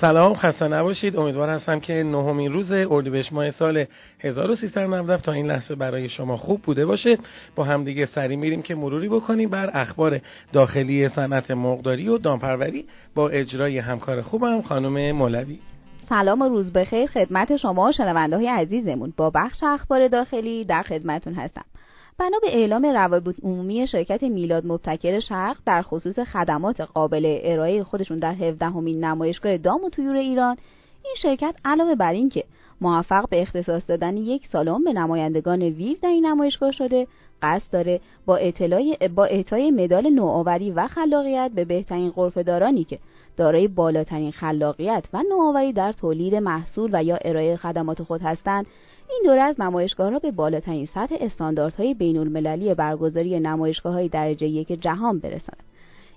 سلام خسته نباشید. امیدوار هستم که نهمین روز اردیبهشت ماه سال 1390 تا این لحظه برای شما خوب بوده باشه. با همدیگه سری میریم که مروری بکنیم بر اخبار داخلی صنعت مرغداری و دامپروری با اجرای همکار خوبم خانم مولوی. سلام و روز بخیر خدمت شما شنونده های عزیزمون. با بخش اخبار داخلی در خدمتون هستم. بنا به اعلام روابط عمومی شرکت میلاد مبتکر شرق در خصوص خدمات قابل ارائه خودشون در 17 همین نمایشگاه دام و تویور ایران این شرکت علاوه بر اینکه موفق به اختصاص دادن یک سالن به نمایندگان ویو در این نمایشگاه شده قصد داره با اطلاع با اعطای مدال نوآوری و خلاقیت به بهترین غرفه‌دارانی که دارای بالاترین خلاقیت و نوآوری در تولید محصول و یا ارائه خدمات خود هستند این دوره از نمایشگاه را به بالاترین سطح استانداردهای بین المللی برگزاری نمایشگاه های درجه یک جهان برساند.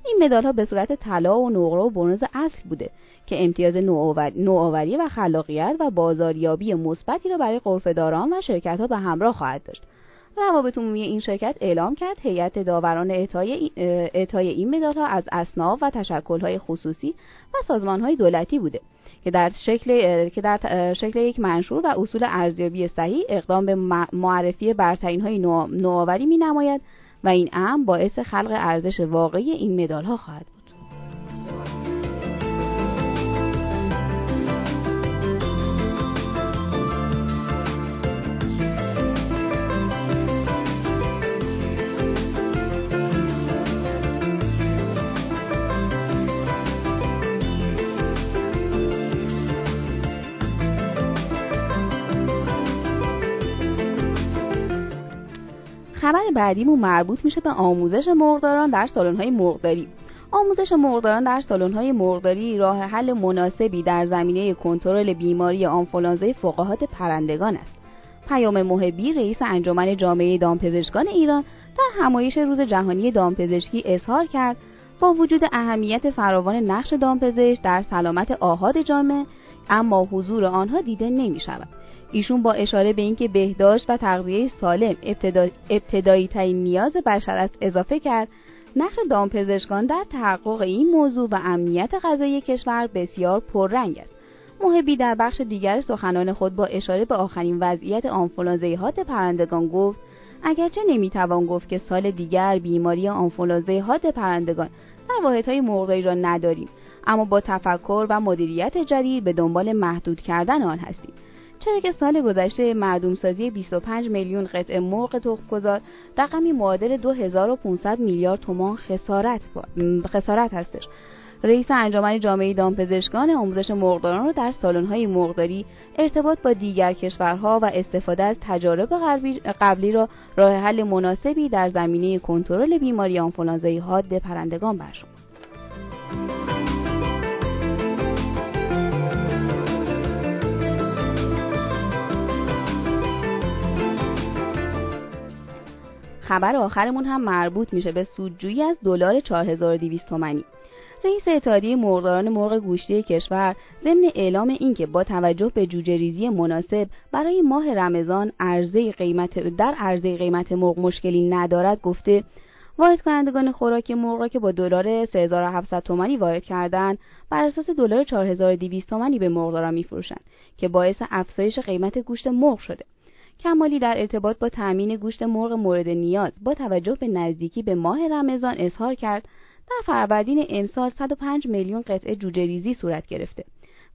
این مدال ها به صورت طلا و نقره و برنز اصل بوده که امتیاز نوآوری و خلاقیت و بازاریابی مثبتی را برای قرفه‌داران و شرکت ها به همراه خواهد داشت. روابط عمومی این شرکت اعلام کرد هیئت داوران اعطای این مدال ها از اصناف و تشکل های خصوصی و سازمان های دولتی بوده که در شکل که در شکل یک منشور و اصول ارزیابی صحیح اقدام به معرفی برترین های نوآوری می نماید و این امر باعث خلق ارزش واقعی این مدال ها خواهد خبر بعدیمون مربوط میشه به آموزش مرغداران در سالن‌های مرغداری. آموزش مرغداران در سالن‌های مرغداری راه حل مناسبی در زمینه کنترل بیماری آنفولانزای فقاهات پرندگان است. پیام محبی رئیس انجمن جامعه دامپزشکان ایران در همایش روز جهانی دامپزشکی اظهار کرد با وجود اهمیت فراوان نقش دامپزشک در سلامت آهاد جامعه اما حضور آنها دیده نمی شود ایشون با اشاره به اینکه بهداشت و تغذیه سالم ابتدایی ترین نیاز بشر است اضافه کرد نقش دامپزشکان در تحقق این موضوع و امنیت غذایی کشور بسیار پررنگ است. محبی در بخش دیگر سخنان خود با اشاره به آخرین وضعیت آنفولانزای هات پرندگان گفت اگرچه نمی‌توان گفت که سال دیگر بیماری آنفولانزای هات پرندگان در واحدهای مرغداری را نداریم اما با تفکر و مدیریت جدید به دنبال محدود کردن آن هستیم. چرا که سال گذشته معدوم سازی 25 میلیون قطعه مرغ تخمگذار رقمی معادل 2500 میلیارد تومان خسارت, خسارت هستش. رئیس انجمن جامعه دامپزشکان آموزش مرغداران را در سالن‌های مرغداری ارتباط با دیگر کشورها و استفاده از تجارب قبلی را راه حل مناسبی در زمینه کنترل بیماری آنفولانزای حاد پرندگان برشمرد. خبر آخرمون هم مربوط میشه به سودجویی از دلار 4200 تومانی. رئیس اتحادیه مرغداران مرغ گوشتی کشور ضمن اعلام اینکه با توجه به جوجه ریزی مناسب برای ماه رمضان عرضه قیمت در عرضه قیمت مرغ مشکلی ندارد گفته وارد کنندگان خوراک مرغ را که با دلار 3700 تومانی وارد کردند بر اساس دلار 4200 تومانی به مرغداران میفروشند که باعث افزایش قیمت گوشت مرغ شده. کمالی در ارتباط با تأمین گوشت مرغ مورد نیاز با توجه به نزدیکی به ماه رمضان اظهار کرد در فروردین امسال 105 میلیون قطعه جوجه ریزی صورت گرفته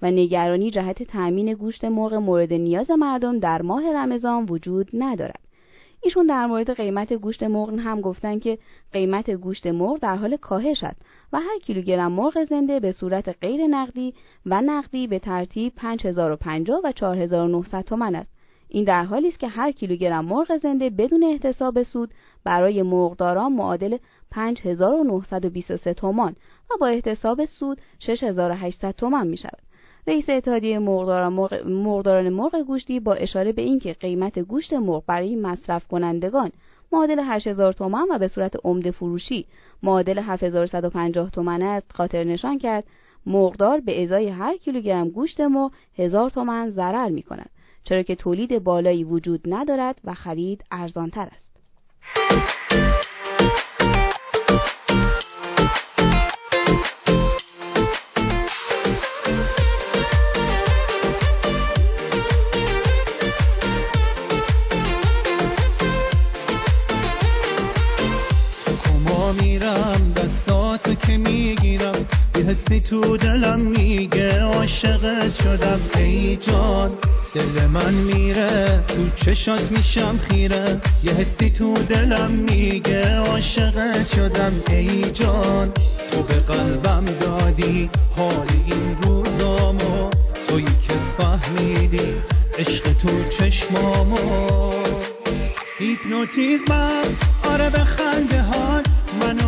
و نگرانی جهت تأمین گوشت مرغ مورد نیاز مردم در ماه رمضان وجود ندارد. ایشون در مورد قیمت گوشت مرغ هم گفتن که قیمت گوشت مرغ در حال کاهش است و هر کیلوگرم مرغ زنده به صورت غیر نقدی و نقدی به ترتیب 5050 و 4900 تومان است این در حالی است که هر کیلوگرم مرغ زنده بدون احتساب سود برای مرغداران معادل 5923 تومان و با احتساب سود 6800 تومان می شود. رئیس اتحادیه مرغداران مرغ, گوشتی با اشاره به اینکه قیمت گوشت مرغ برای مصرف کنندگان معادل 8000 تومان و به صورت عمده فروشی معادل 7150 تومان است خاطر نشان کرد مرغدار به ازای هر کیلوگرم گوشت مرغ 1000 تومان ضرر می کند چرا که تولید بالایی وجود ندارد و خرید ارزانتر است. دل من میره تو چشات میشم خیره. یه حسی تو دلم میگه عاشقت شدم ای جان. تو به قلبم دادی حال این روزامو. تویی که فهمیدی عشق تو چشمامو. هیپنوتیزمم آره به خنده هات منو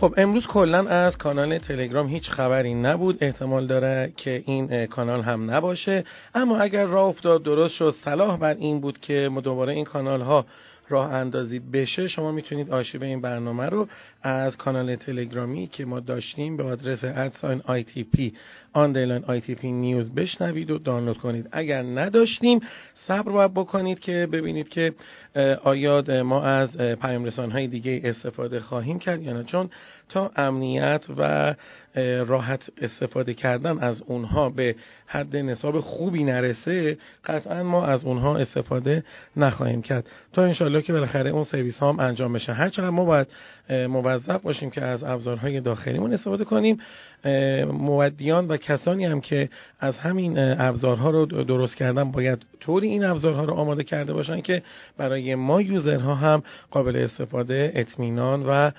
خب امروز کلا از کانال تلگرام هیچ خبری نبود. احتمال داره که این کانال هم نباشه. اما اگر راه افتاد درست شد. صلاح بر این بود که دوباره این کانال ها راه اندازی بشه. شما می‌تونید آرشیو این برنامه رو از کانال تلگرامی که ما داشتیم به آدرس at sign P underline P news بشنوید و دانلود کنید. اگر نداشتیم صبر باید بکنید که ببینید که آیا ما از پیام رسان های دیگه استفاده خواهیم کرد یا نه. چون تا امنیت و راحت استفاده کردن از اونها به حد نصاب خوبی نرسه قطعا ما از اونها استفاده نخواهیم کرد. تا انشالله که بالاخره اون سرویس ها هم انجام بشه. هرچقدر ما باید موظف باشیم که از ابزارهای داخلیمون استفاده کنیم. مودیان و کسانی هم که از همین ابزارها رو درست کردن باید طوری این ابزارها رو آماده کرده باشن که برای ما یوزرها هم قابل استفاده اطمینان و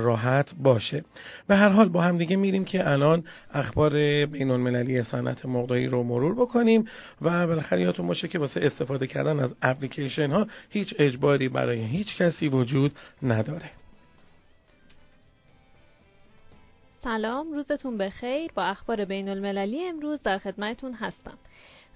راحت باشه. به هر حال با هم دیگه میریم که الان اخبار بین المللی صنعت مقداری رو مرور بکنیم و بالاخره یادتون باشه که واسه استفاده کردن از اپلیکیشن ها هیچ اجباری برای هیچ کسی وجود نداره. سلام روزتون بخیر. با اخبار بین المللی امروز در خدمتتون هستم.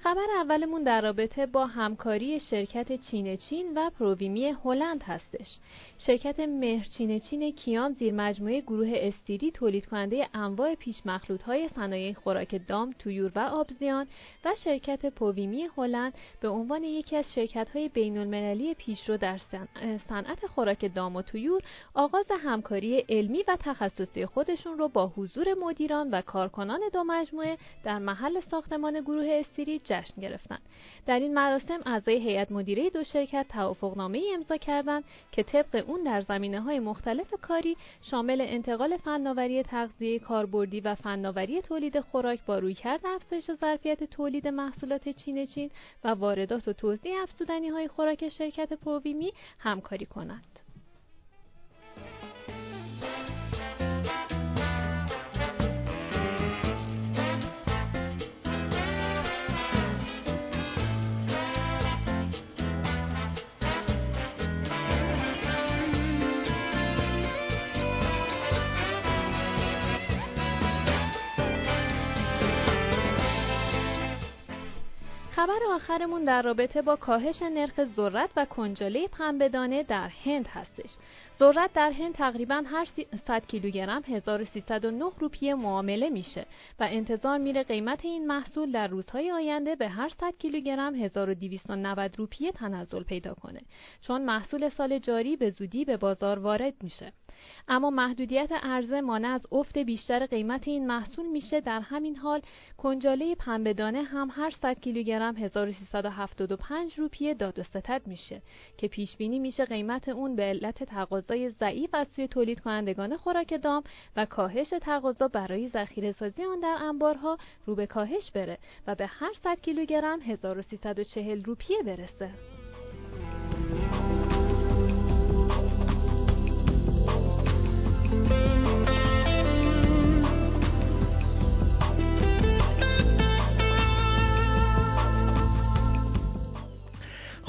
خبر اولمون در رابطه با همکاری شرکت چین چین و پروویمی هلند هستش. شرکت مهرچین چین کیان زیر مجموعه گروه استیری تولید کننده انواع پیش مخلوط های صنایع خوراک دام، تویور و آبزیان و شرکت پروویمی هلند به عنوان یکی از شرکت های بین المللی پیشرو در صنعت خوراک دام و تویور آغاز همکاری علمی و تخصصی خودشون رو با حضور مدیران و کارکنان دو مجموعه در محل ساختمان گروه استیری جشن گرفتند. در این مراسم اعضای هیئت مدیره دو شرکت توافقنامه ای امضا کردند که طبق اون در زمینه های مختلف کاری شامل انتقال فناوری تغذیه کاربردی و فناوری تولید خوراک با رویکرد افزایش ظرفیت تولید محصولات چین چین و واردات و توزیع افزودنی های خوراک شرکت پروویمی همکاری کنند. خبر آخرمون در رابطه با کاهش نرخ ذرت و کنجاله پنبهدانه در هند هستش. ذرت در هند تقریبا هر 100 کیلوگرم 1309 روپیه معامله میشه و انتظار میره قیمت این محصول در روزهای آینده به هر 100 کیلوگرم 1290 روپیه تنزل پیدا کنه چون محصول سال جاری به زودی به بازار وارد میشه. اما محدودیت عرضه مانع از افت بیشتر قیمت این محصول میشه در همین حال کنجاله پنبهدانه هم هر 100 کیلوگرم 1375 روپیه داد و ستد میشه که پیش بینی میشه قیمت اون به علت تقاضای ضعیف از سوی تولید کنندگان خوراک دام و کاهش تقاضا برای ذخیره سازی آن در انبارها رو به کاهش بره و به هر 100 کیلوگرم 1340 روپیه برسه.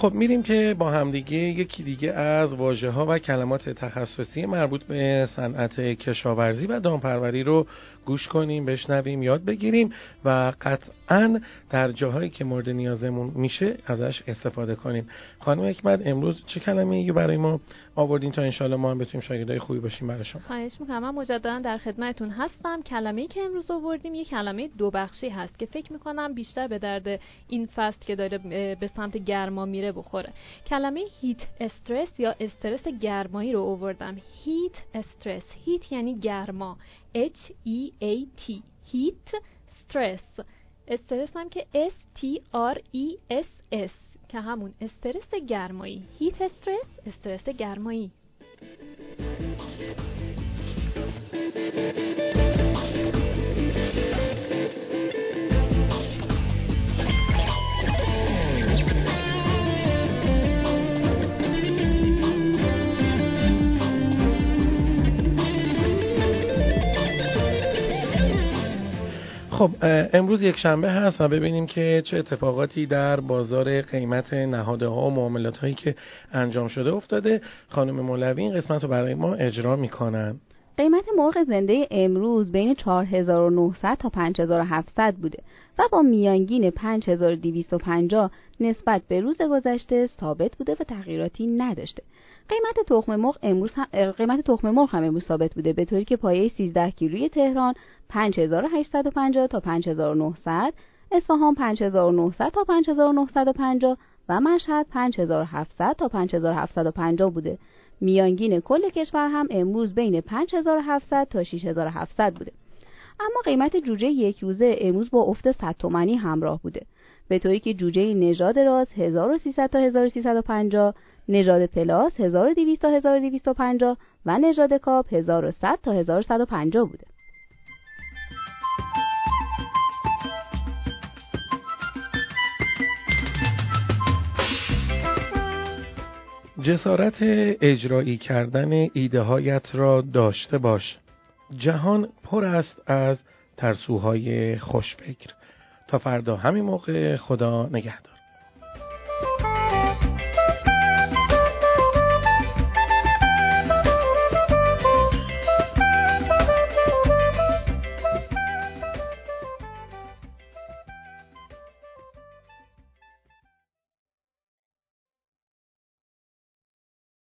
خب میریم که با همدیگه یکی دیگه از واژه ها و کلمات تخصصی مربوط به صنعت کشاورزی و دامپروری رو گوش کنیم بشنویم یاد بگیریم و قطعا در جاهایی که مورد نیازمون میشه ازش استفاده کنیم. خانم حکمت امروز چه کلمه ای برای ما آوردین تا انشالله ما هم بتونیم شاگردای خوبی باشیم برای شما؟ خواهش می‌کنم. من مجددا در خدمتتون هستم. کلمه ای که امروز آوردیم یک کلمه دو بخشی هست که فکر می‌کنم بیشتر به درد این فصل که داره به سمت گرما میره بخوره. کلمه هیت استرس یا استرس گرمایی رو آوردم. هیت استرس هیت یعنی گرما. H E A T. هیت استرس استرس هم که S T R E S S. که همون استرس گرمایی. هیت استرس استرس گرمایی. خب امروز یک شنبه هست و ببینیم که چه اتفاقاتی در بازار قیمت نهادها و معاملات هایی که انجام شده افتاده. خانم مولوی این قسمت رو برای ما اجرا می‌کنن. قیمت مرغ زنده امروز بین 4900 تا 5700 بوده و با میانگین 5250 نسبت به روز گذشته ثابت بوده و تغییراتی نداشته. قیمت تخم مرغ امروز هم قیمت تخم مرغ هم امروز ثابت بوده به طوری که پایه 13 کیلویی تهران 5850 تا 5900 اصفهان 5900 تا 5950 و مشهد 5700 تا 5750 بوده میانگین کل کشور هم امروز بین 5700 تا 6700 بوده. اما قیمت جوجه یک روزه امروز با افت 100 تومانی همراه بوده. به طوری که جوجه نژاد راز 1300 تا 1350 نژاد پلاس 1200 تا 1250 و نژاد کاپ 1100 تا 1150 بوده. جسارت اجرایی کردن ایده هایت را داشته باش. جهان پر است از ترسوهای خوشفکر. تا فردا همین موقع خدا نگهدار.